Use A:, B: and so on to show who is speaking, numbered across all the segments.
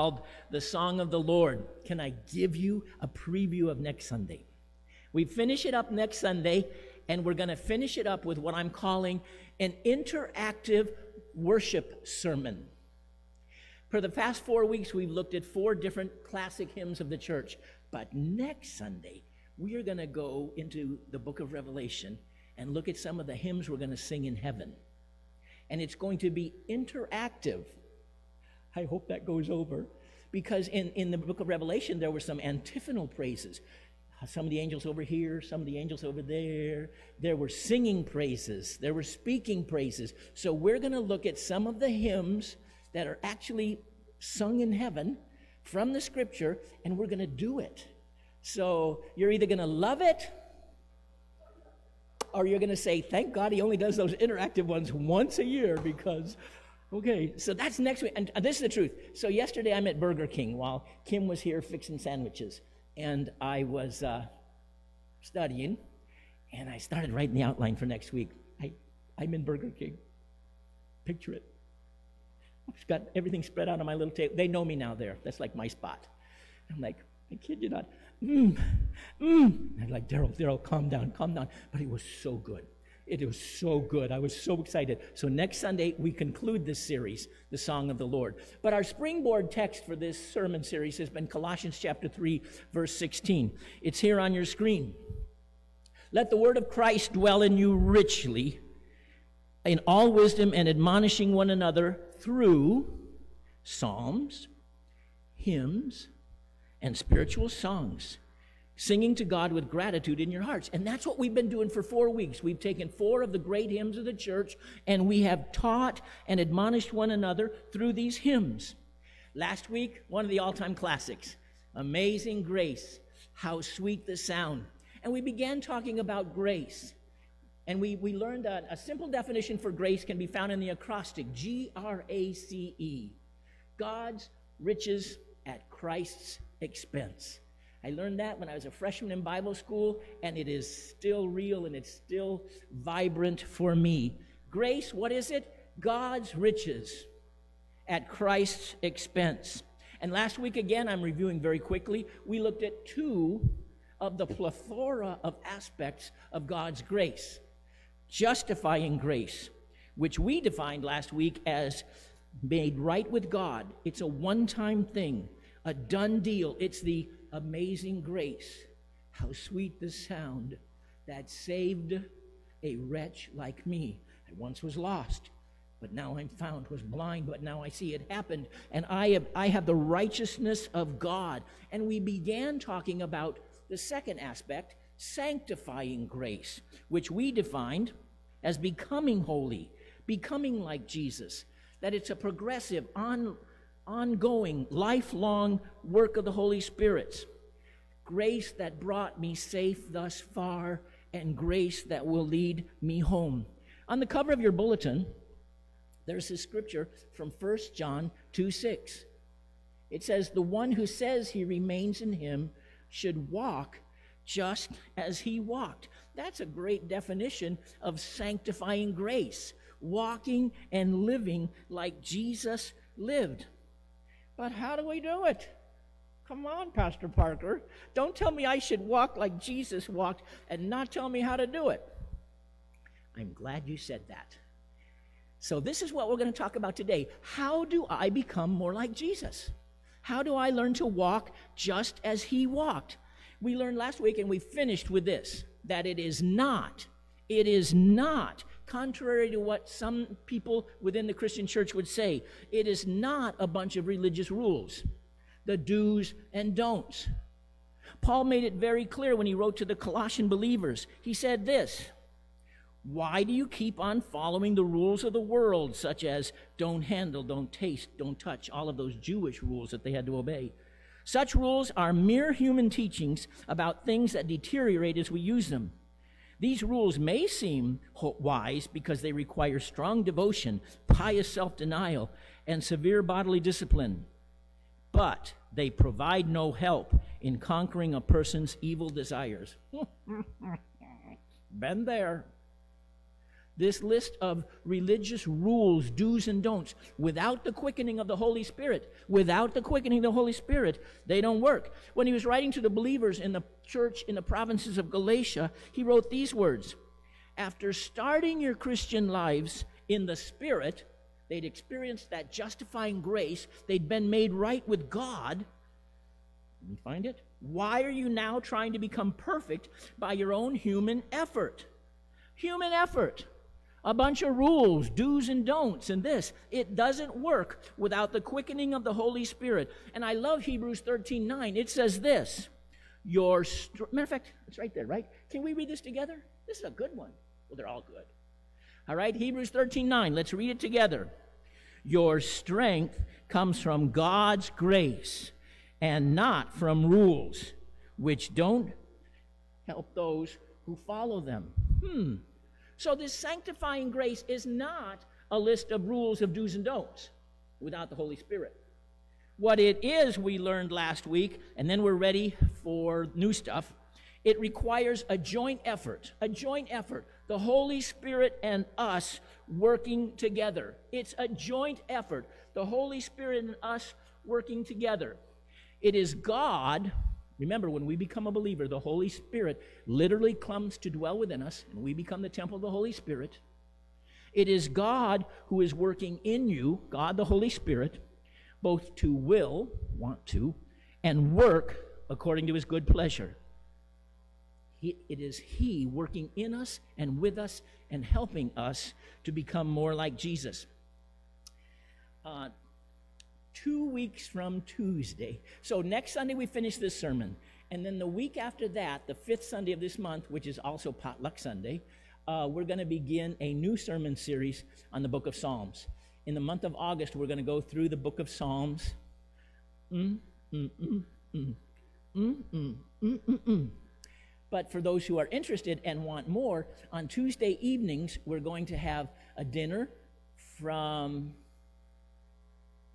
A: called The Song of the Lord. Can I give you a preview of next Sunday? We finish it up next Sunday, and we're going to finish it up with what I'm calling an interactive worship sermon. For the past four weeks, we've looked at four different classic hymns of the church. But next Sunday, we are going to go into the book of Revelation and look at some of the hymns we're going to sing in heaven. And it's going to be interactive. I hope that goes over. Because in, in the book of Revelation, there were some antiphonal praises. Some of the angels over here, some of the angels over there. There were singing praises, there were speaking praises. So we're going to look at some of the hymns that are actually sung in heaven from the scripture, and we're going to do it. So you're either going to love it or you're going to say, thank God he only does those interactive ones once a year because Okay, so that's next week. And this is the truth. So yesterday I'm at Burger King while Kim was here fixing sandwiches. And I was uh, studying, and I started writing the outline for next week. I, I'm in Burger King. Picture it. I've got everything spread out on my little table. They know me now there. That's like my spot. I'm like, I kid you not. Mmm, mmm. I'm like, Daryl, Daryl, calm down, calm down. But it was so good. It was so good. I was so excited. So next Sunday, we conclude this series, the Song of the Lord. But our springboard text for this sermon series has been Colossians chapter 3, verse 16. It's here on your screen. Let the word of Christ dwell in you richly, in all wisdom and admonishing one another through psalms, hymns, and spiritual songs singing to God with gratitude in your hearts. And that's what we've been doing for four weeks. We've taken four of the great hymns of the church and we have taught and admonished one another through these hymns. Last week, one of the all time classics Amazing Grace, How Sweet the Sound. And we began talking about grace. And we, we learned a, a simple definition for grace can be found in the acrostic G R A C E God's riches at Christ's expense. I learned that when I was a freshman in Bible school, and it is still real and it's still vibrant for me. Grace, what is it? God's riches at Christ's expense. And last week, again, I'm reviewing very quickly, we looked at two of the plethora of aspects of God's grace justifying grace, which we defined last week as made right with God. It's a one time thing, a done deal. It's the amazing grace, how sweet the sound that saved a wretch like me. I once was lost, but now I'm found, was blind, but now I see it happened, and I have, I have the righteousness of God. And we began talking about the second aspect, sanctifying grace, which we defined as becoming holy, becoming like Jesus, that it's a progressive, on ongoing, lifelong work of the Holy Spirit. Grace that brought me safe thus far, and grace that will lead me home. On the cover of your bulletin, there's a scripture from 1 John 2 6. It says, The one who says he remains in him should walk just as he walked. That's a great definition of sanctifying grace, walking and living like Jesus lived. But how do we do it? Come on, Pastor Parker. Don't tell me I should walk like Jesus walked and not tell me how to do it. I'm glad you said that. So, this is what we're going to talk about today. How do I become more like Jesus? How do I learn to walk just as he walked? We learned last week and we finished with this that it is not, it is not contrary to what some people within the Christian church would say. It is not a bunch of religious rules, the do's and don'ts. Paul made it very clear when he wrote to the Colossian believers. He said this Why do you keep on following the rules of the world, such as don't handle, don't taste, don't touch, all of those Jewish rules that they had to obey? Such rules are mere human teachings about things that deteriorate as we use them. These rules may seem wise because they require strong devotion, pious self denial, and severe bodily discipline, but they provide no help in conquering a person's evil desires. Been there this list of religious rules, do's and don'ts, without the quickening of the Holy Spirit, without the quickening of the Holy Spirit, they don't work. When he was writing to the believers in the church in the provinces of Galatia, he wrote these words After starting your Christian lives in the Spirit, they'd experienced that justifying grace, they'd been made right with God. Let me find it. Why are you now trying to become perfect by your own human effort? Human effort a bunch of rules, do's and don'ts, and this. It doesn't work without the quickening of the Holy Spirit. And I love Hebrews 13 9. It says this Your, str- matter of fact, it's right there, right? Can we read this together? This is a good one. Well, they're all good. All right, Hebrews 13 9. Let's read it together. Your strength comes from God's grace and not from rules, which don't help those who follow them. Hmm. So, this sanctifying grace is not a list of rules of do's and don'ts without the Holy Spirit. What it is, we learned last week, and then we're ready for new stuff. It requires a joint effort, a joint effort. The Holy Spirit and us working together. It's a joint effort. The Holy Spirit and us working together. It is God Remember, when we become a believer, the Holy Spirit literally comes to dwell within us, and we become the temple of the Holy Spirit. It is God who is working in you, God the Holy Spirit, both to will, want to, and work according to his good pleasure. He, it is He working in us and with us and helping us to become more like Jesus. Uh, two weeks from Tuesday. So next Sunday, we finish this sermon. And then the week after that, the fifth Sunday of this month, which is also Potluck Sunday, uh, we're going to begin a new sermon series on the book of Psalms. In the month of August, we're going to go through the book of Psalms. but for those who are interested and want more, on Tuesday evenings, we're going to have a dinner from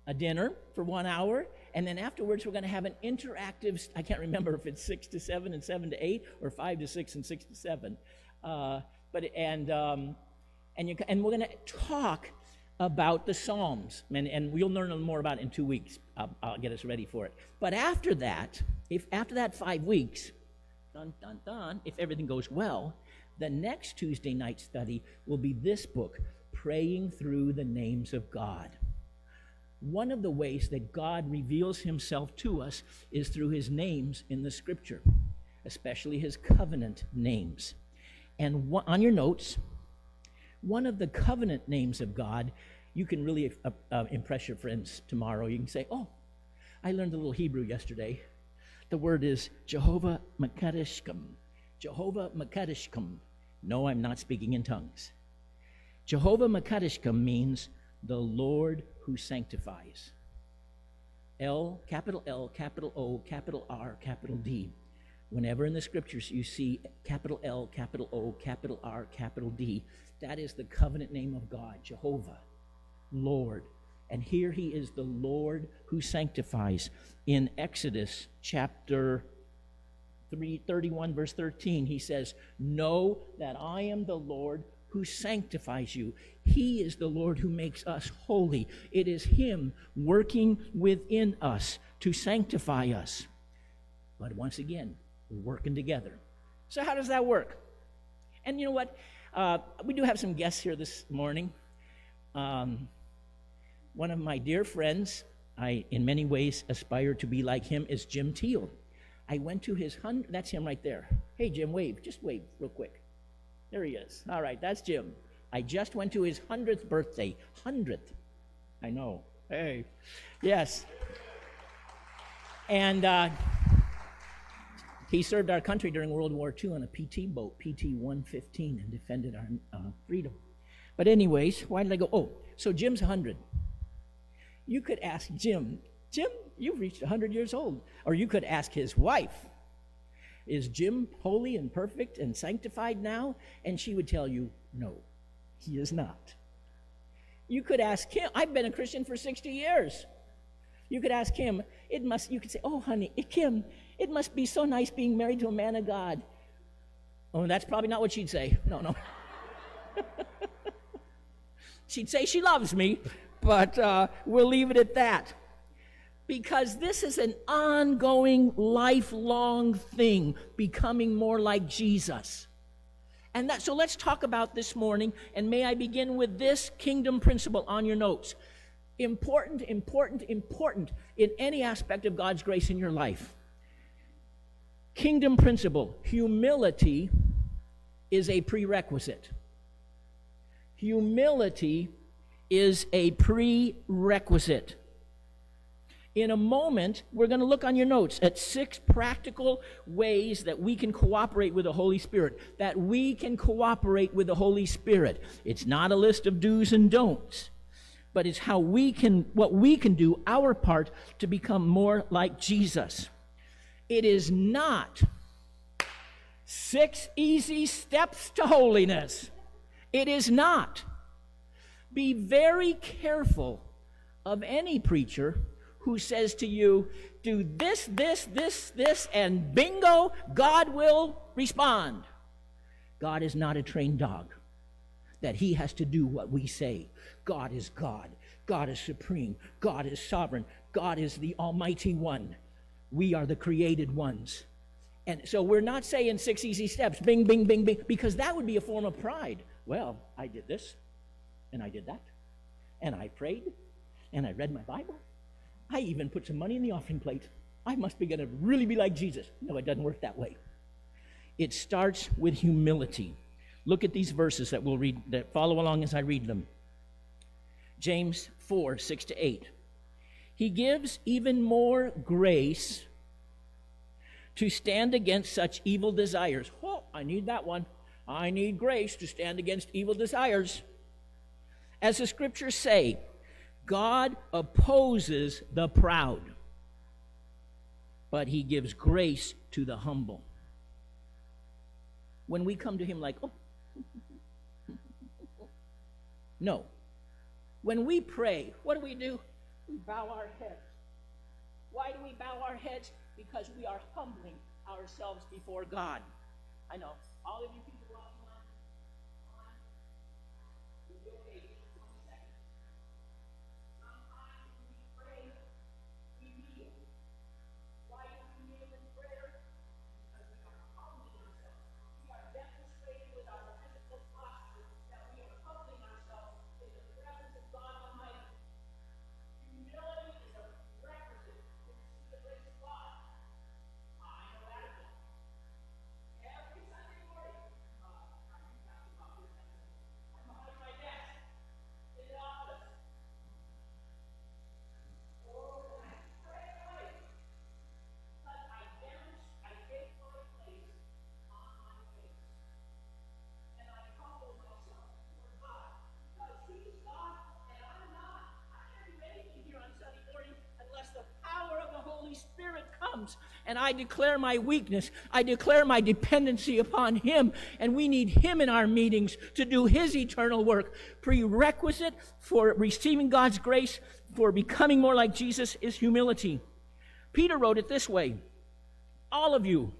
A: a dinner for one hour, and then afterwards we're going to have an interactive. I can't remember if it's six to seven and seven to eight, or five to six and six to seven. Uh, but and um, and you and we're going to talk about the Psalms, and, and we'll learn more about it in two weeks. I'll, I'll, get us ready for it. But after that, if after that five weeks, dun dun dun, if everything goes well, the next Tuesday night study will be this book, Praying Through the Names of God. One of the ways that God reveals himself to us is through his names in the scripture, especially his covenant names. And on your notes, one of the covenant names of God, you can really uh, uh, impress your friends tomorrow. You can say, Oh, I learned a little Hebrew yesterday. The word is Jehovah Makadeshkim. Jehovah Makadeshkim. No, I'm not speaking in tongues. Jehovah Makadeshkim means the Lord who sanctifies. L, capital L, capital O, capital R, capital D. Whenever in the scriptures you see capital L, capital O, capital R, capital D, that is the covenant name of God, Jehovah, Lord. And here he is the Lord who sanctifies. In Exodus chapter 3, 31, verse 13, he says, Know that I am the Lord who sanctifies you. He is the Lord who makes us holy. It is Him working within us to sanctify us. But once again, we're working together. So, how does that work? And you know what? Uh, we do have some guests here this morning. Um, one of my dear friends, I in many ways aspire to be like him, is Jim Teal. I went to his hundred, that's him right there. Hey, Jim, wave, just wave real quick. There he is. All right, that's Jim. I just went to his 100th birthday. 100th. I know. Hey. Yes. And uh, he served our country during World War II on a PT boat, PT 115, and defended our uh, freedom. But, anyways, why did I go? Oh, so Jim's 100. You could ask Jim, Jim, you've reached 100 years old. Or you could ask his wife, is Jim holy and perfect and sanctified now? And she would tell you, no, he is not. You could ask him, I've been a Christian for 60 years. You could ask him, it must, you could say, oh, honey, Kim, it must be so nice being married to a man of God. Oh, that's probably not what she'd say. No, no. she'd say she loves me, but uh, we'll leave it at that because this is an ongoing, lifelong thing, becoming more like Jesus. And that, so let's talk about this morning, and may I begin with this kingdom principle on your notes. Important, important, important in any aspect of God's grace in your life. Kingdom principle humility is a prerequisite. Humility is a prerequisite in a moment, we're going to look on your notes at six practical ways that we can cooperate with the Holy Spirit. That we can cooperate with the Holy Spirit. It's not a list of do's and don'ts, but it's how we can, what we can do, our part, to become more like Jesus. It is not six easy steps to holiness. It is not. Be very careful of any preacher who says to you, Do this, this, this, this, and bingo, God will respond. God is not a trained dog that he has to do what we say. God is God. God is supreme. God is sovereign. God is the Almighty One. We are the created ones. And so we're not saying six easy steps, bing, bing, bing, bing, because that would be a form of pride. Well, I did this, and I did that, and I prayed, and I read my Bible, I even put some money in the offering plate. I must be going to really be like Jesus. No, it doesn't work that way. It starts with humility. Look at these verses that we'll read, that follow along as I read them. James 4 6 to 8. He gives even more grace to stand against such evil desires. Oh, I need that one. I need grace to stand against evil desires. As the scriptures say, God opposes the proud, but he gives grace to the humble. When we come to him like, oh, no. When we pray, what do we do? We bow our heads. Why do we bow our heads? Because we are humbling ourselves before God. I know all of you I declare my weakness. I declare my dependency upon Him. And we need Him in our meetings to do His eternal work. Prerequisite for receiving God's grace, for becoming more like Jesus, is humility. Peter wrote it this way All of you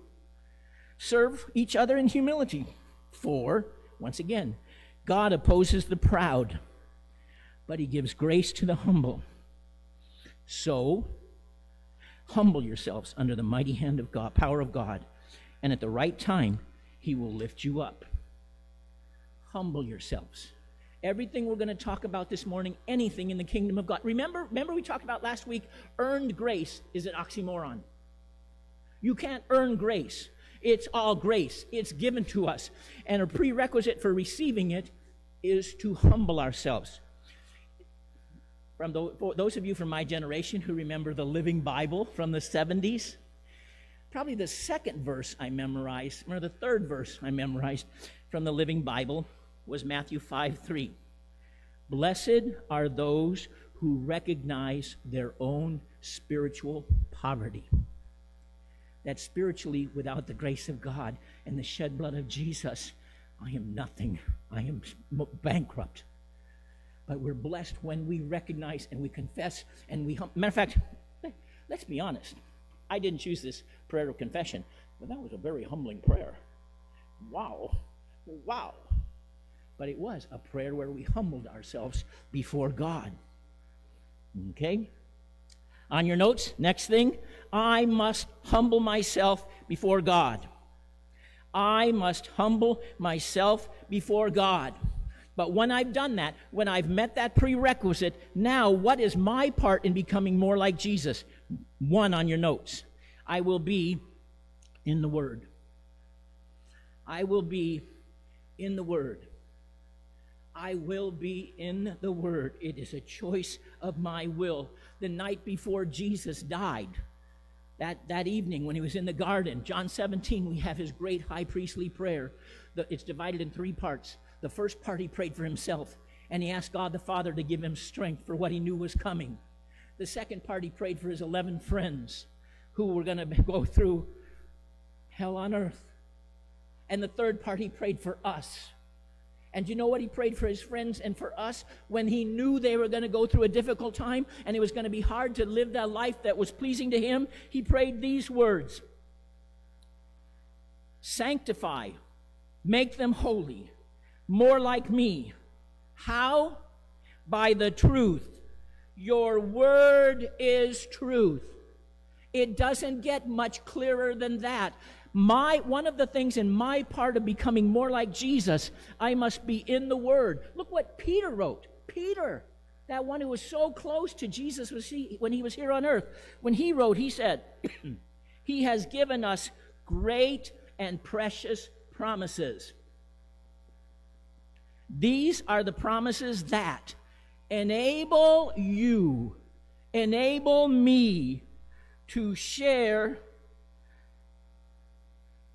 A: serve each other in humility. For, once again, God opposes the proud, but He gives grace to the humble. So, Humble yourselves under the mighty hand of God, power of God, and at the right time, He will lift you up. Humble yourselves. Everything we're going to talk about this morning, anything in the kingdom of God. Remember, remember we talked about last week, earned grace is an oxymoron. You can't earn grace. It's all grace. It's given to us. And a prerequisite for receiving it is to humble ourselves from the, those of you from my generation who remember the Living Bible from the 70s, probably the second verse I memorized, or the third verse I memorized from the Living Bible was Matthew 5 3. Blessed are those who recognize their own spiritual poverty. That spiritually, without the grace of God and the shed blood of Jesus, I am nothing. I am bankrupt but we're blessed when we recognize and we confess and we hum- matter of fact let's be honest i didn't choose this prayer of confession but that was a very humbling prayer wow wow but it was a prayer where we humbled ourselves before god okay on your notes next thing i must humble myself before god i must humble myself before god but when I've done that, when I've met that prerequisite, now what is my part in becoming more like Jesus? One on your notes. I will be in the Word. I will be in the Word. I will be in the Word. It is a choice of my will. The night before Jesus died, that, that evening when he was in the garden, John 17, we have his great high priestly prayer. The, it's divided in three parts. The first part, he prayed for himself and he asked God the Father to give him strength for what he knew was coming. The second part, he prayed for his 11 friends who were going to go through hell on earth. And the third part, he prayed for us. And you know what? He prayed for his friends and for us when he knew they were going to go through a difficult time and it was going to be hard to live that life that was pleasing to him. He prayed these words Sanctify, make them holy more like me. How? By the truth. Your word is truth. It doesn't get much clearer than that. My one of the things in my part of becoming more like Jesus, I must be in the word. Look what Peter wrote. Peter, that one who was so close to Jesus was he, when he was here on earth. When he wrote, he said, He has given us great and precious promises. These are the promises that enable you, enable me to share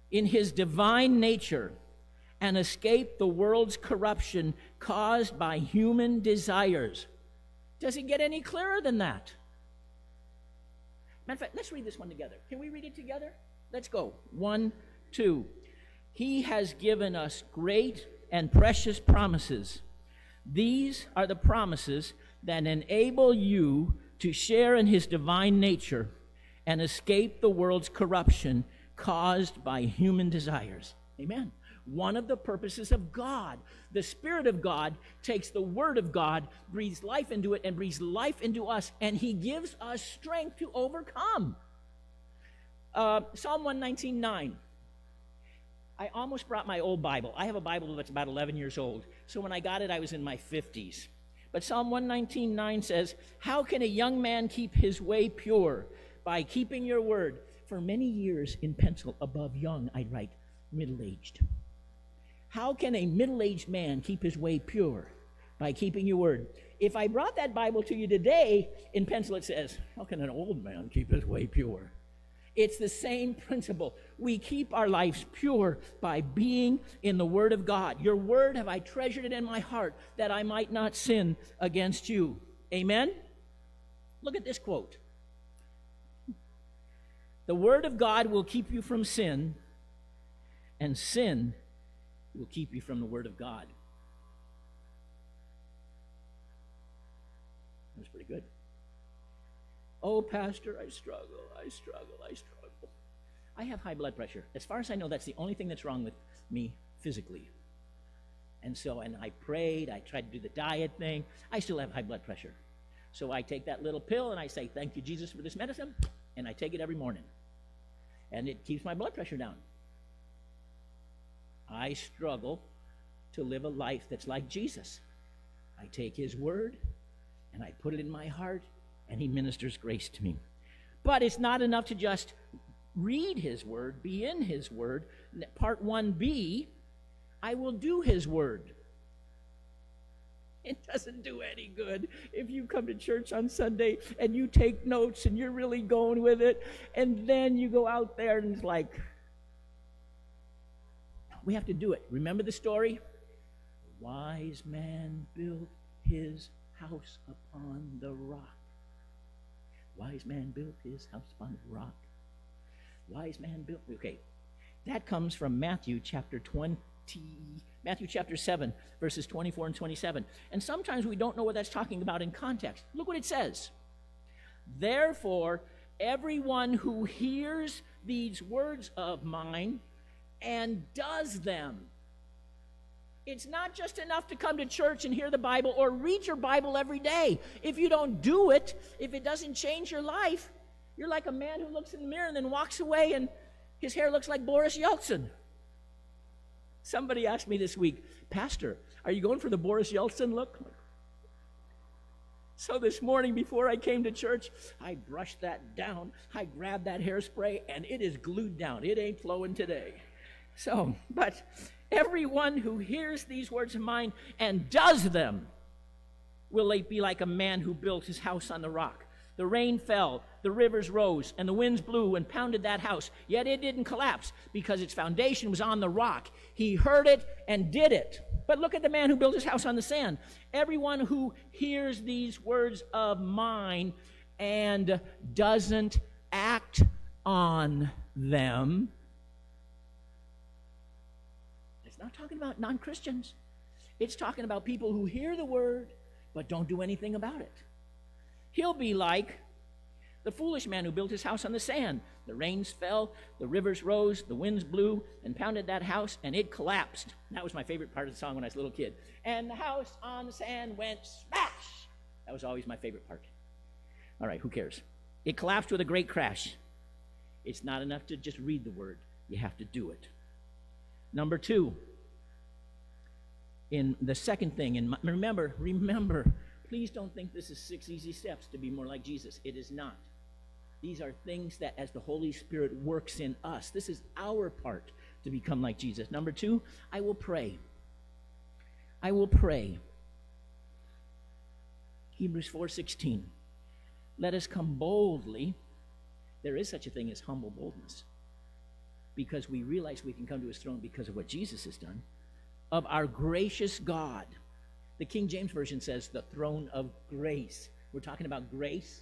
A: in his divine nature and escape the world's corruption caused by human desires. Does it get any clearer than that? Matter of fact, let's read this one together. Can we read it together? Let's go. One, two. He has given us great and precious promises. These are the promises that enable you to share in his divine nature and escape the world's corruption caused by human desires. Amen. One of the purposes of God. The Spirit of God takes the Word of God, breathes life into it, and breathes life into us, and He gives us strength to overcome. Uh, Psalm 119 9. I almost brought my old Bible. I have a Bible that's about 11 years old. So when I got it, I was in my 50s. But Psalm 119.9 says, How can a young man keep his way pure? By keeping your word. For many years in pencil, above young, I write middle-aged. How can a middle-aged man keep his way pure? By keeping your word. If I brought that Bible to you today, in pencil it says, How can an old man keep his way pure? It's the same principle. We keep our lives pure by being in the Word of God. Your Word have I treasured it in my heart that I might not sin against you. Amen? Look at this quote The Word of God will keep you from sin, and sin will keep you from the Word of God. That was pretty good. Oh, Pastor, I struggle, I struggle, I struggle. I have high blood pressure. As far as I know, that's the only thing that's wrong with me physically. And so, and I prayed, I tried to do the diet thing. I still have high blood pressure. So I take that little pill and I say, Thank you, Jesus, for this medicine. And I take it every morning. And it keeps my blood pressure down. I struggle to live a life that's like Jesus. I take his word and I put it in my heart and he ministers grace to me. But it's not enough to just read his word, be in his word. Part 1b, I will do his word. It doesn't do any good if you come to church on Sunday and you take notes and you're really going with it, and then you go out there and it's like, we have to do it. Remember the story? The wise man built his house upon the rock. Wise man built his house upon a rock. Wise man built. Okay, that comes from Matthew chapter 20, Matthew chapter 7, verses 24 and 27. And sometimes we don't know what that's talking about in context. Look what it says. Therefore, everyone who hears these words of mine and does them it's not just enough to come to church and hear the Bible or read your Bible every day. If you don't do it, if it doesn't change your life, you're like a man who looks in the mirror and then walks away and his hair looks like Boris Yeltsin. Somebody asked me this week, Pastor, are you going for the Boris Yeltsin look? So this morning before I came to church, I brushed that down. I grabbed that hairspray and it is glued down. It ain't flowing today. So, but Everyone who hears these words of mine and does them will be like a man who built his house on the rock. The rain fell, the rivers rose, and the winds blew and pounded that house. Yet it didn't collapse because its foundation was on the rock. He heard it and did it. But look at the man who built his house on the sand. Everyone who hears these words of mine and doesn't act on them not talking about non Christians. It's talking about people who hear the word but don't do anything about it. He'll be like the foolish man who built his house on the sand. The rains fell, the rivers rose, the winds blew and pounded that house, and it collapsed. That was my favorite part of the song when I was a little kid. And the house on the sand went smash. That was always my favorite part. All right, who cares? It collapsed with a great crash. It's not enough to just read the word, you have to do it. Number two, in the second thing, and remember, remember, please don't think this is six easy steps to be more like Jesus. It is not. These are things that, as the Holy Spirit works in us, this is our part to become like Jesus. Number two, I will pray. I will pray. Hebrews 4:16. Let us come boldly. There is such a thing as humble boldness. Because we realize we can come to his throne because of what Jesus has done, of our gracious God. The King James Version says the throne of grace. We're talking about grace.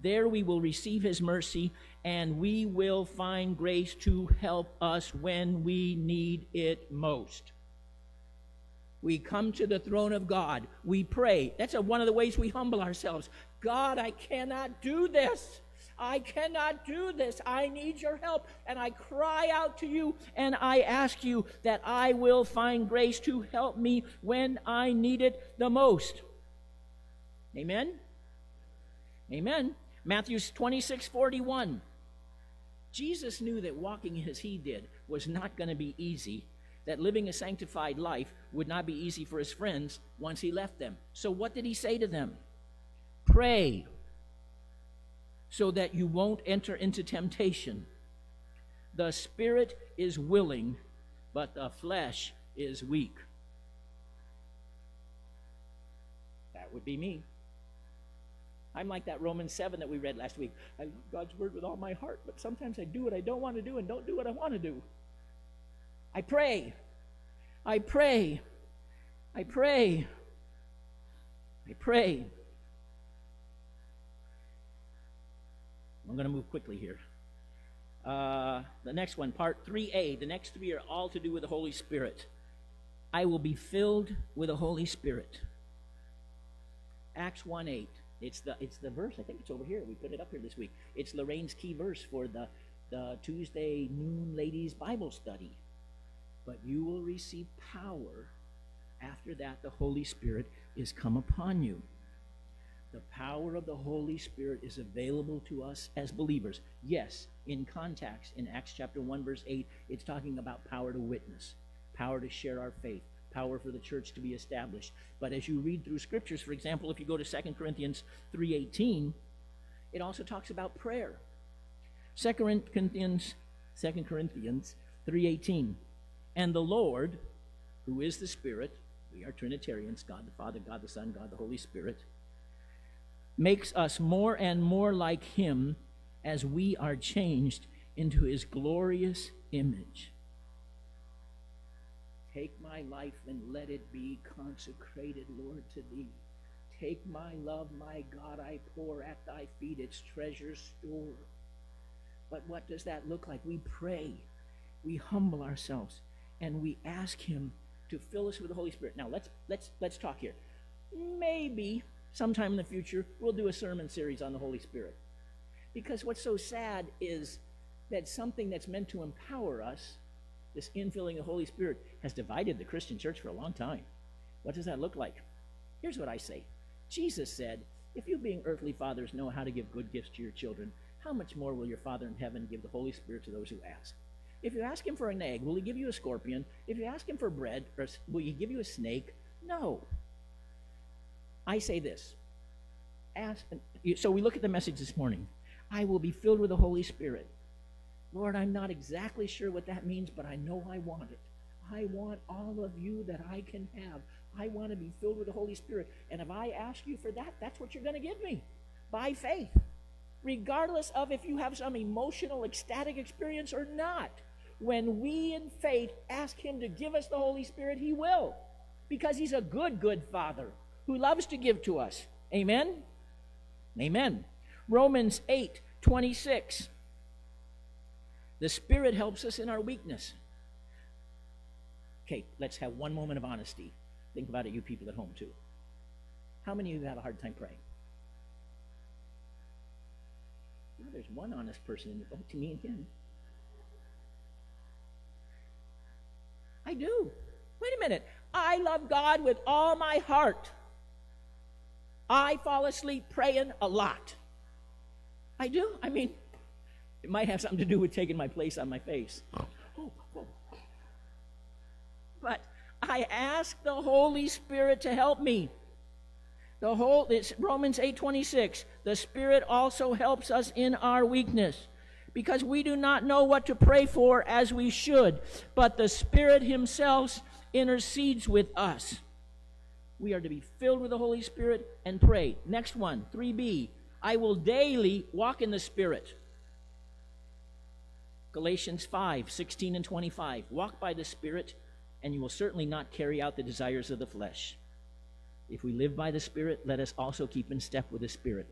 A: There we will receive his mercy, and we will find grace to help us when we need it most. We come to the throne of God. We pray. That's a, one of the ways we humble ourselves. God, I cannot do this. I cannot do this. I need your help. And I cry out to you and I ask you that I will find grace to help me when I need it the most. Amen. Amen. Matthew 26 41. Jesus knew that walking as he did was not going to be easy, that living a sanctified life would not be easy for his friends once he left them. So, what did he say to them? Pray so that you won't enter into temptation. The spirit is willing, but the flesh is weak. That would be me. I'm like that Romans 7 that we read last week. I love God's word with all my heart, but sometimes I do what I don't want to do and don't do what I want to do. I pray. I pray. I pray. I pray. I'm going to move quickly here. Uh, the next one, part 3a, the next three are all to do with the Holy Spirit. I will be filled with the Holy Spirit. Acts 1 8. It's the, it's the verse, I think it's over here. We put it up here this week. It's Lorraine's key verse for the, the Tuesday noon ladies' Bible study. But you will receive power after that the Holy Spirit is come upon you. The power of the Holy Spirit is available to us as believers. Yes, in context, in Acts chapter 1, verse 8, it's talking about power to witness, power to share our faith, power for the church to be established. But as you read through scriptures, for example, if you go to 2 Corinthians 3.18, it also talks about prayer. 2 Corinthians, 2 Corinthians 3.18, and the Lord, who is the Spirit, we are Trinitarians, God the Father, God the Son, God the Holy Spirit, makes us more and more like Him as we are changed into His glorious image. Take my life and let it be consecrated, Lord, to Thee. Take my love, my God, I pour at Thy feet its treasures store. But what does that look like? We pray, we humble ourselves, and we ask Him to fill us with the Holy Spirit. Now let's let's let's talk here. Maybe sometime in the future, we'll do a sermon series on the Holy Spirit. Because what's so sad is that something that's meant to empower us, this infilling of the Holy Spirit, has divided the Christian church for a long time. What does that look like? Here's what I say Jesus said, If you, being earthly fathers, know how to give good gifts to your children, how much more will your Father in heaven give the Holy Spirit to those who ask? If you ask him for an egg, will he give you a scorpion? If you ask him for bread, will he give you a snake? No. I say this. Ask, so we look at the message this morning. I will be filled with the Holy Spirit. Lord, I'm not exactly sure what that means, but I know I want it. I want all of you that I can have. I want to be filled with the Holy Spirit. And if I ask you for that, that's what you're going to give me by faith, regardless of if you have some emotional, ecstatic experience or not. When we in faith ask Him to give us the Holy Spirit, He will, because He's a good, good Father who loves to give to us. Amen? Amen. Romans 8 26. The Spirit helps us in our weakness. Okay, let's have one moment of honesty. Think about it, you people at home, too. How many of you have a hard time praying? Well, there's one honest person in the boat, To me and him. I do. Wait a minute. I love God with all my heart. I fall asleep praying a lot. I do. I mean, it might have something to do with taking my place on my face. Oh. But I ask the Holy Spirit to help me. The whole it's Romans 8:26. The Spirit also helps us in our weakness because we do not know what to pray for as we should, but the Spirit himself intercedes with us we are to be filled with the Holy Spirit and pray. Next one, 3b. I will daily walk in the Spirit. Galatians 5 16 and 25. Walk by the Spirit, and you will certainly not carry out the desires of the flesh. If we live by the Spirit, let us also keep in step with the Spirit.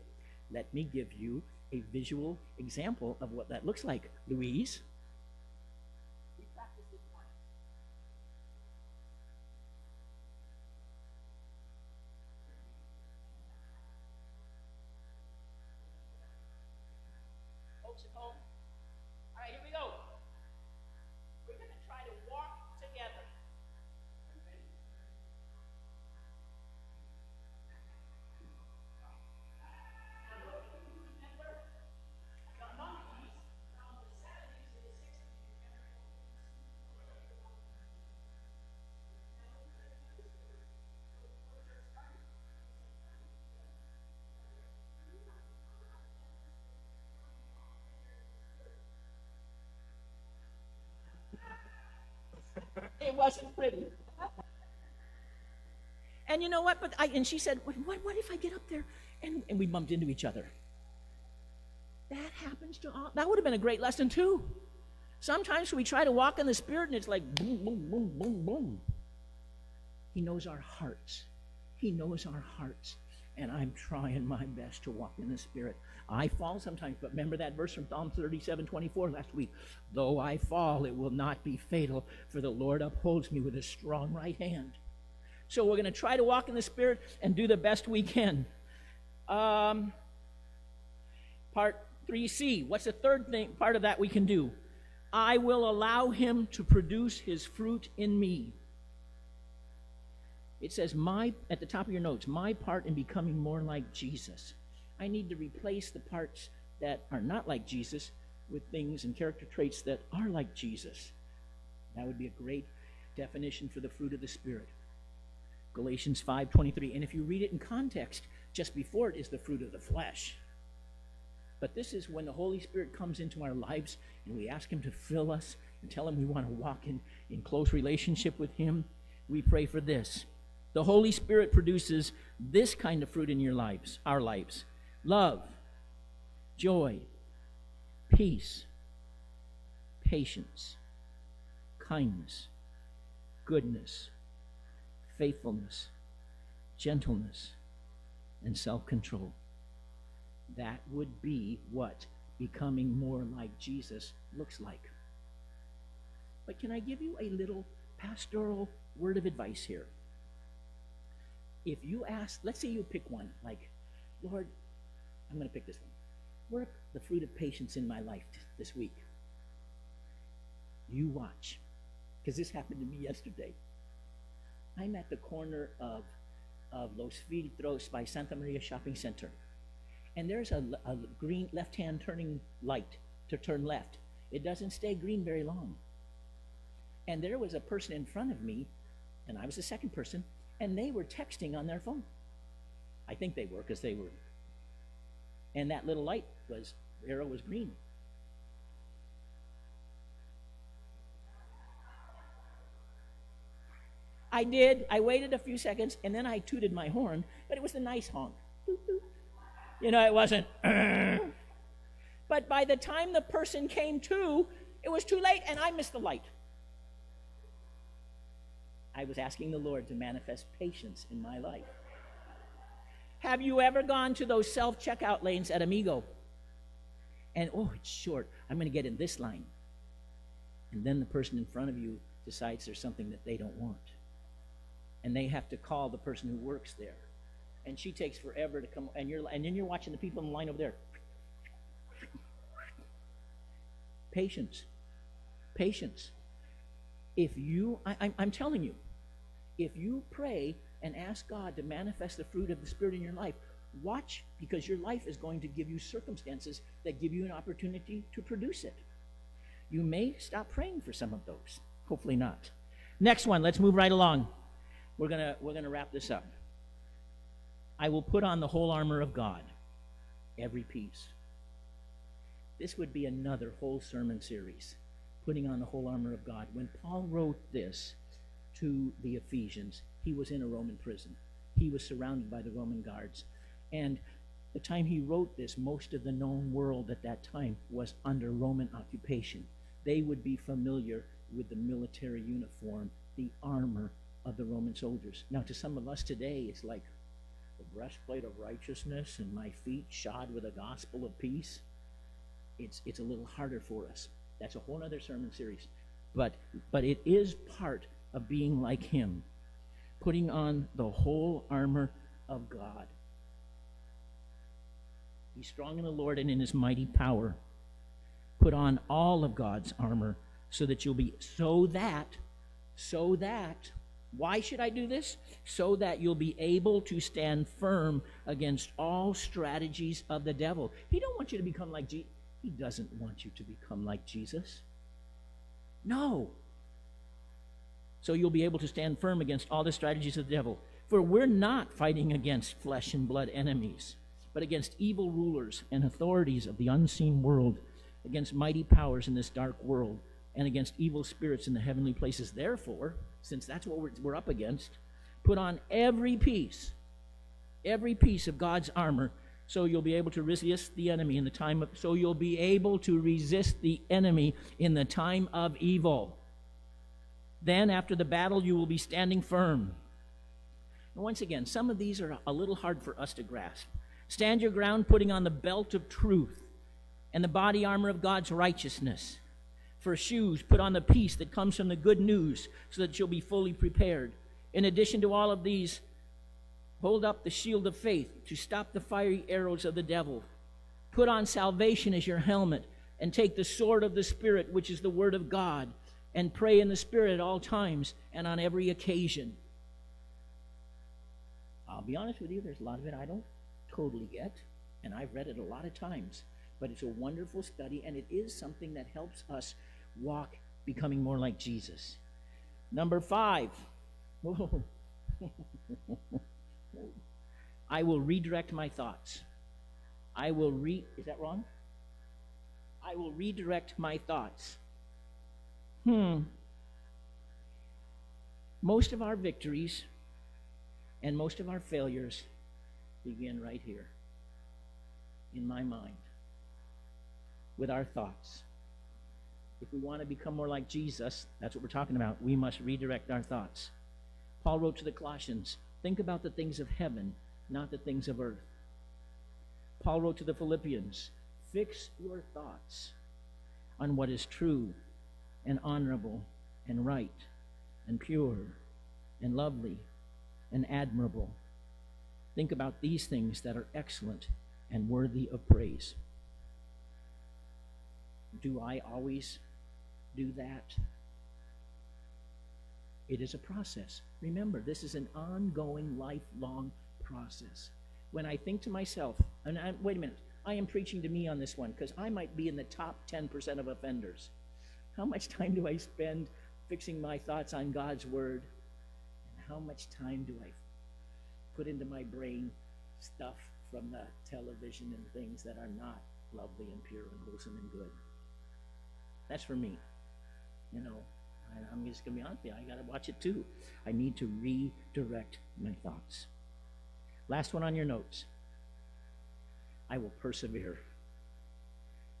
A: Let me give you a visual example of what that looks like. Louise, wasn't pretty. And you know what? But I and she said, what, what, what if I get up there and, and we bumped into each other? That happens to all that would have been a great lesson too. Sometimes we try to walk in the spirit and it's like boom, boom, boom, boom, boom. He knows our hearts. He knows our hearts and I'm trying my best to walk in the Spirit. I fall sometimes, but remember that verse from Psalm 37 24 last week. Though I fall, it will not be fatal, for the Lord upholds me with his strong right hand. So we're going to try to walk in the Spirit and do the best we can. Um, part 3C what's the third thing, part of that we can do? I will allow him to produce his fruit in me. It says, my, at the top of your notes, my part in becoming more like Jesus. I need to replace the parts that are not like Jesus with things and character traits that are like Jesus. That would be a great definition for the fruit of the Spirit. Galatians 5:23 and if you read it in context just before it is the fruit of the flesh but this is when the Holy Spirit comes into our lives and we ask him to fill us and tell him we want to walk in in close relationship with him we pray for this the Holy Spirit produces this kind of fruit in your lives, our lives love, joy, peace, patience, kindness, goodness, faithfulness, gentleness, and self control. That would be what becoming more like Jesus looks like. But can I give you a little pastoral word of advice here? if you ask, let's say you pick one, like, Lord, I'm going to pick this one. Work the fruit of patience in my life t- this week. You watch, because this happened to me yesterday. I'm at the corner of, of Los Filtros by Santa Maria Shopping Center. And there's a, a green left hand turning light to turn left. It doesn't stay green very long. And there was a person in front of me, and I was the second person, and they were texting on their phone. I think they were because they were. And that little light was, arrow was green. I did. I waited a few seconds and then I tooted my horn, but it was a nice honk. You know, it wasn't. but by the time the person came to, it was too late and I missed the light. I was asking the Lord to manifest patience in my life. Have you ever gone to those self checkout lanes at Amigo? And oh, it's short. I'm going to get in this line. And then the person in front of you decides there's something that they don't want. And they have to call the person who works there. And she takes forever to come and you're and then you're watching the people in the line over there. Patience. Patience. If you I, I'm, I'm telling you, if you pray and ask God to manifest the fruit of the Spirit in your life, watch because your life is going to give you circumstances that give you an opportunity to produce it. You may stop praying for some of those. Hopefully not. Next one, let's move right along. We're going to we're going to wrap this up. I will put on the whole armor of God, every piece. This would be another whole sermon series, putting on the whole armor of God. When Paul wrote this, to the Ephesians. He was in a Roman prison, he was surrounded by the Roman guards. And the time he wrote this, most of the known world at that time was under Roman occupation. They would be familiar with the military uniform, the armor of the Roman soldiers. Now, to some of us today, it's like the breastplate of righteousness and my feet shod with a gospel of peace. It's, it's a little harder for us. That's a whole other sermon series. But, but it is part of being like Him, putting on the whole armor of God. Be strong in the Lord and in His mighty power. Put on all of God's armor so that you'll be, so that, so that, why should I do this? So that you'll be able to stand firm against all strategies of the devil. He don't want you to become like Jesus. He doesn't want you to become like Jesus. No, so you'll be able to stand firm against all the strategies of the devil. For we're not fighting against flesh and blood enemies, but against evil rulers and authorities of the unseen world, against mighty powers in this dark world, and against evil spirits in the heavenly places. Therefore, since that's what we're, we're up against, put on every piece, every piece of God's armor, so you'll be able to resist the enemy in the time of so you'll be able to resist the enemy in the time of evil. Then, after the battle, you will be standing firm. once again, some of these are a little hard for us to grasp. Stand your ground, putting on the belt of truth and the body armor of God's righteousness. For shoes, put on the peace that comes from the good news so that you'll be fully prepared. In addition to all of these, hold up the shield of faith to stop the fiery arrows of the devil. Put on salvation as your helmet and take the sword of the Spirit, which is the word of God and pray in the Spirit at all times and on every occasion. I'll be honest with you, there's a lot of it I don't totally get, and I've read it a lot of times, but it's a wonderful study, and it is something that helps us walk becoming more like Jesus. Number five. I will redirect my thoughts. I will re. Is that wrong? I will redirect my thoughts hmm, most of our victories and most of our failures begin right here in my mind with our thoughts. If we want to become more like Jesus, that's what we're talking about. We must redirect our thoughts. Paul wrote to the Colossians think about the things of heaven, not the things of earth. Paul wrote to the Philippians fix your thoughts on what is true and honorable and right and pure and lovely and admirable. Think about these things that are excellent and worthy of praise. Do I always do that? It is a process. Remember, this is an ongoing, lifelong process. When I think to myself, and i wait a minute, I am preaching to me on this one because I might be in the top 10% of offenders. How much time do I spend fixing my thoughts on God's word? And how much time do I put into my brain stuff from the television and things that are not lovely and pure and wholesome and good? That's for me. You know, and I'm just going to be honest with you, I got to watch it too. I need to redirect my thoughts. Last one on your notes. I will persevere.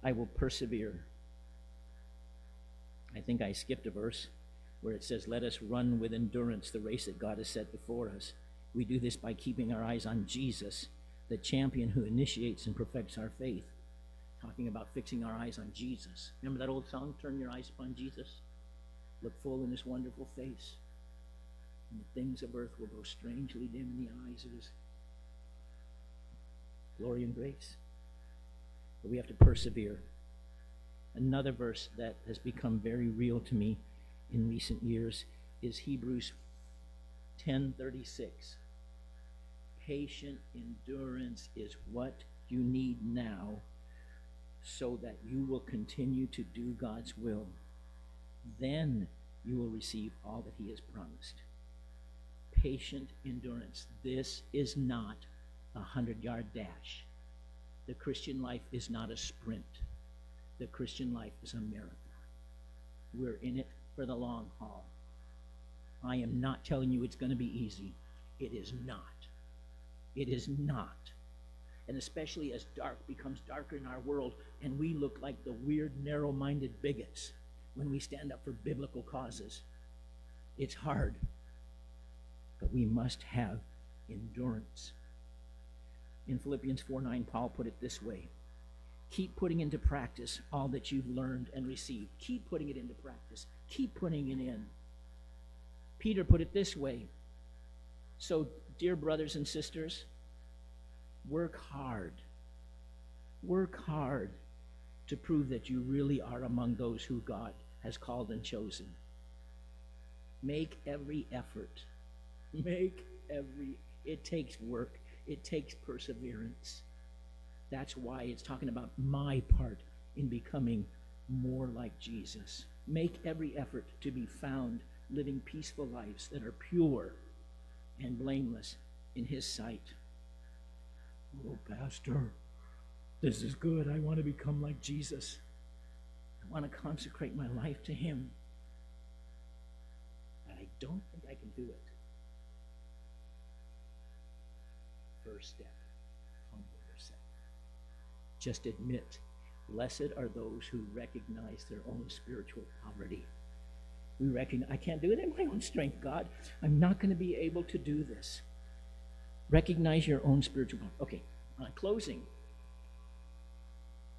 A: I will persevere. I think I skipped a verse where it says, Let us run with endurance the race that God has set before us. We do this by keeping our eyes on Jesus, the champion who initiates and perfects our faith. Talking about fixing our eyes on Jesus. Remember that old song, Turn Your Eyes Upon Jesus? Look full in his wonderful face, and the things of earth will grow strangely dim in the eyes of his glory and grace. But we have to persevere. Another verse that has become very real to me in recent years is Hebrews 10:36. Patient endurance is what you need now so that you will continue to do God's will. Then you will receive all that he has promised. Patient endurance. This is not a 100-yard dash. The Christian life is not a sprint. The Christian life is a marathon. We're in it for the long haul. I am not telling you it's going to be easy. It is not. It is not. And especially as dark becomes darker in our world and we look like the weird, narrow minded bigots when we stand up for biblical causes, it's hard. But we must have endurance. In Philippians 4 9, Paul put it this way Keep putting into practice all that you've learned and received. Keep putting it into practice. Keep putting it in. Peter put it this way So, dear brothers and sisters, work hard. Work hard to prove that you really are among those who God has called and chosen. Make every effort. Make every it takes work. It takes perseverance. That's why it's talking about my part in becoming more like Jesus. Make every effort to be found living peaceful lives that are pure and blameless in His sight. Oh, Pastor, this is good. I want to become like Jesus. I want to consecrate my life to Him. But I don't think I can do it. First step just admit, blessed are those who recognize their own spiritual poverty. We recognize, I can't do it in my own strength, God. I'm not going to be able to do this. Recognize your own spiritual poverty. Okay, On closing.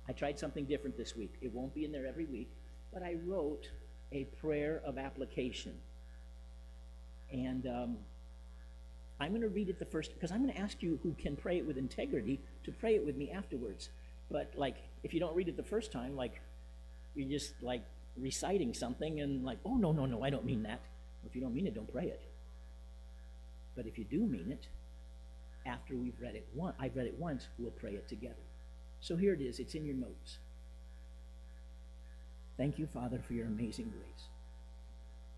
A: I tried something different this week. It won't be in there every week, but I wrote a prayer of application. And um, I'm going to read it the first, because I'm going to ask you who can pray it with integrity to pray it with me afterwards. But like, if you don't read it the first time, like, you're just like reciting something and like, oh, no, no, no, I don't mean that. if you don't mean it, don't pray it. But if you do mean it, after we've read it once, I've read it once, we'll pray it together. So here it is, it's in your notes. Thank you, Father, for your amazing grace.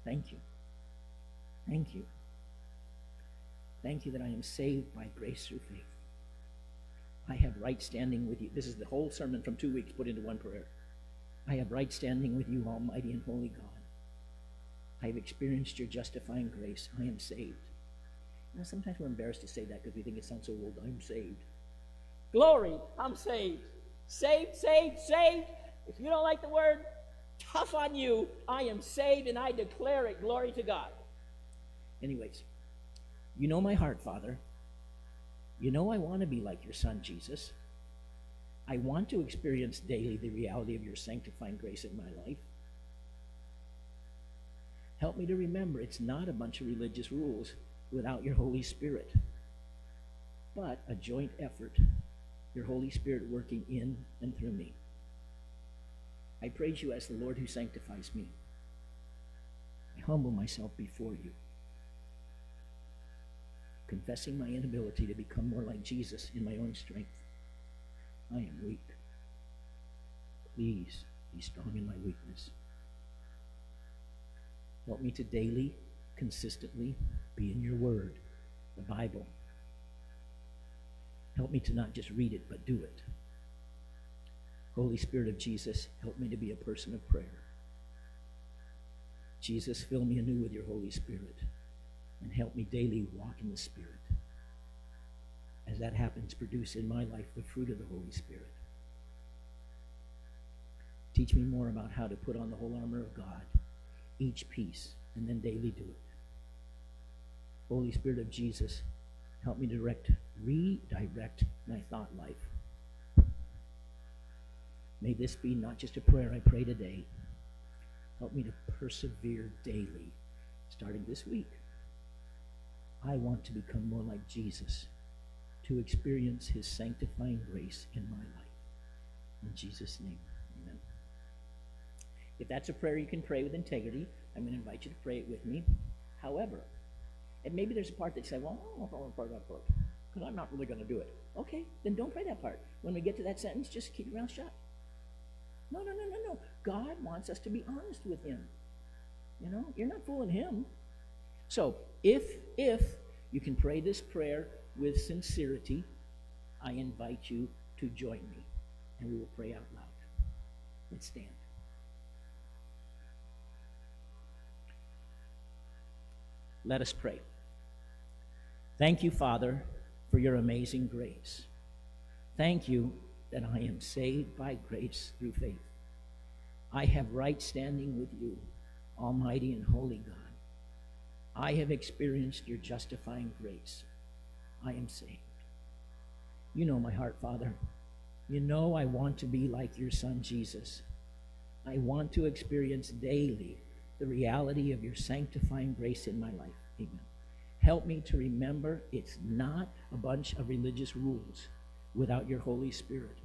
A: Thank you. Thank you. Thank you that I am saved by grace through faith. I have right standing with you. This is the whole sermon from two weeks put into one prayer. I have right standing with you, Almighty and Holy God. I have experienced your justifying grace. I am saved. Now, sometimes we're embarrassed to say that because we think it sounds so old. I'm saved. Glory, I'm saved. Saved, saved, saved. If you don't like the word, tough on you. I am saved and I declare it. Glory to God. Anyways, you know my heart, Father. You know, I want to be like your son, Jesus. I want to experience daily the reality of your sanctifying grace in my life. Help me to remember it's not a bunch of religious rules without your Holy Spirit, but a joint effort, your Holy Spirit working in and through me. I praise you as the Lord who sanctifies me. I humble myself before you confessing my inability to become more like Jesus in my own strength. I am weak. Please be strong in my weakness. Help me to daily, consistently be in your word, the Bible. Help me to not just read it, but do it. Holy Spirit of Jesus, help me to be a person of prayer. Jesus, fill me anew with your Holy Spirit and help me daily walk in the Spirit. As that happens, produce in my life the fruit of the Holy Spirit. Teach me more about how to put on the whole armor of God, each piece, and then daily do it. Holy Spirit of Jesus, help me direct, redirect my thought life. May this be not just a prayer I pray today. Help me to persevere daily, starting this week. I want to become more like Jesus to experience his sanctifying grace in my life. In Jesus' name, amen. If that's a prayer you can pray with integrity, I'm going to invite you to pray it with me. However, and maybe there's a part that you say, well, I don't know if I want to pray that part because I'm not really going to do it. Okay, then don't pray that part. When we get to that sentence, just keep your mouth shut. No, no, no, no, no. God wants us to be honest with him. You know, you're not fooling him. So if if you can pray this prayer with sincerity, I invite you to join me, and we will pray out loud. Let's stand. Let us pray. Thank you, Father, for your amazing grace. Thank you that I am saved by grace through faith. I have right standing with you, Almighty and Holy God. I have experienced your justifying grace. I am saved. You know my heart, Father. You know I want to be like your Son, Jesus. I want to experience daily the reality of your sanctifying grace in my life. Amen. Help me to remember it's not a bunch of religious rules without your Holy Spirit,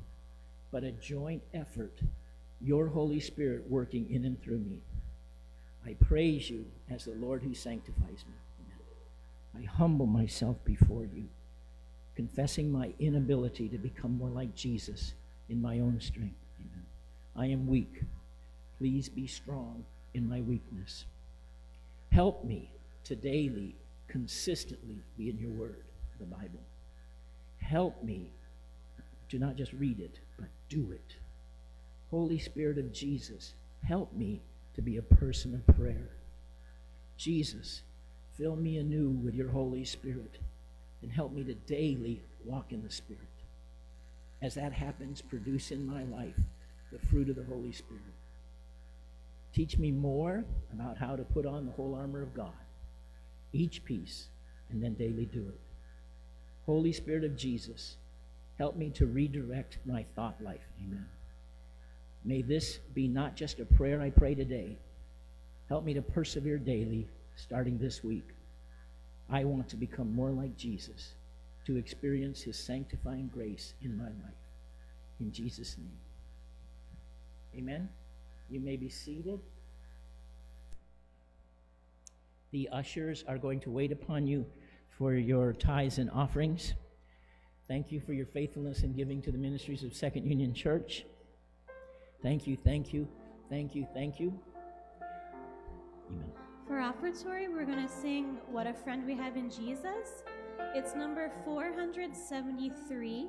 A: but a joint effort, your Holy Spirit working in and through me. I praise you as the Lord who sanctifies me. Amen. I humble myself before you, confessing my inability to become more like Jesus in my own strength. Amen. I am weak. Please be strong in my weakness. Help me to daily, consistently be in your word, the Bible. Help me to not just read it, but do it. Holy Spirit of Jesus, help me to be a person of prayer. Jesus, fill me anew with your Holy Spirit and help me to daily walk in the Spirit. As that happens, produce in my life the fruit of the Holy Spirit. Teach me more about how to put on the whole armor of God, each piece, and then daily do it. Holy Spirit of Jesus, help me to redirect my thought life. Amen. May this be not just a prayer I pray today. Help me to persevere daily, starting this week. I want to become more like Jesus, to experience his sanctifying grace in my life. In Jesus' name. Amen. You may be seated. The ushers are going to wait upon you for your tithes and offerings. Thank you for your faithfulness in giving to the ministries of Second Union Church. Thank you, thank you, thank you, thank you.
B: Amen. For offertory, we're going to sing What a Friend We Have in Jesus. It's number 473.